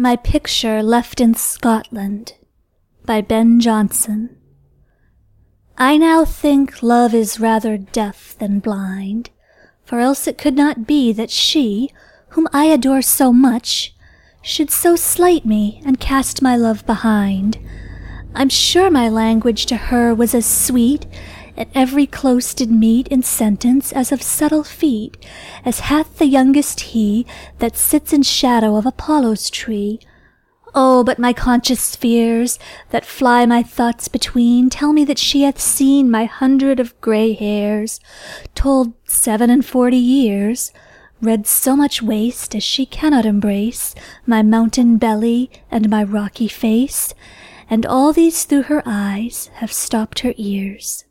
My Picture Left in Scotland by Ben Jonson I now think love is rather deaf than blind, For else it could not be that she, Whom I adore so much, should so slight me And cast my love behind. I'm sure my language to her was as sweet and every close did meet In sentence as of subtle feet, As hath the youngest he That sits in shadow of Apollo's tree. Oh, but my conscious fears, that fly my thoughts between, Tell me that she hath seen my hundred of grey hairs, Told seven and forty years, Read so much waste as she cannot embrace, My mountain belly and my rocky face, And all these through her eyes have stopped her ears.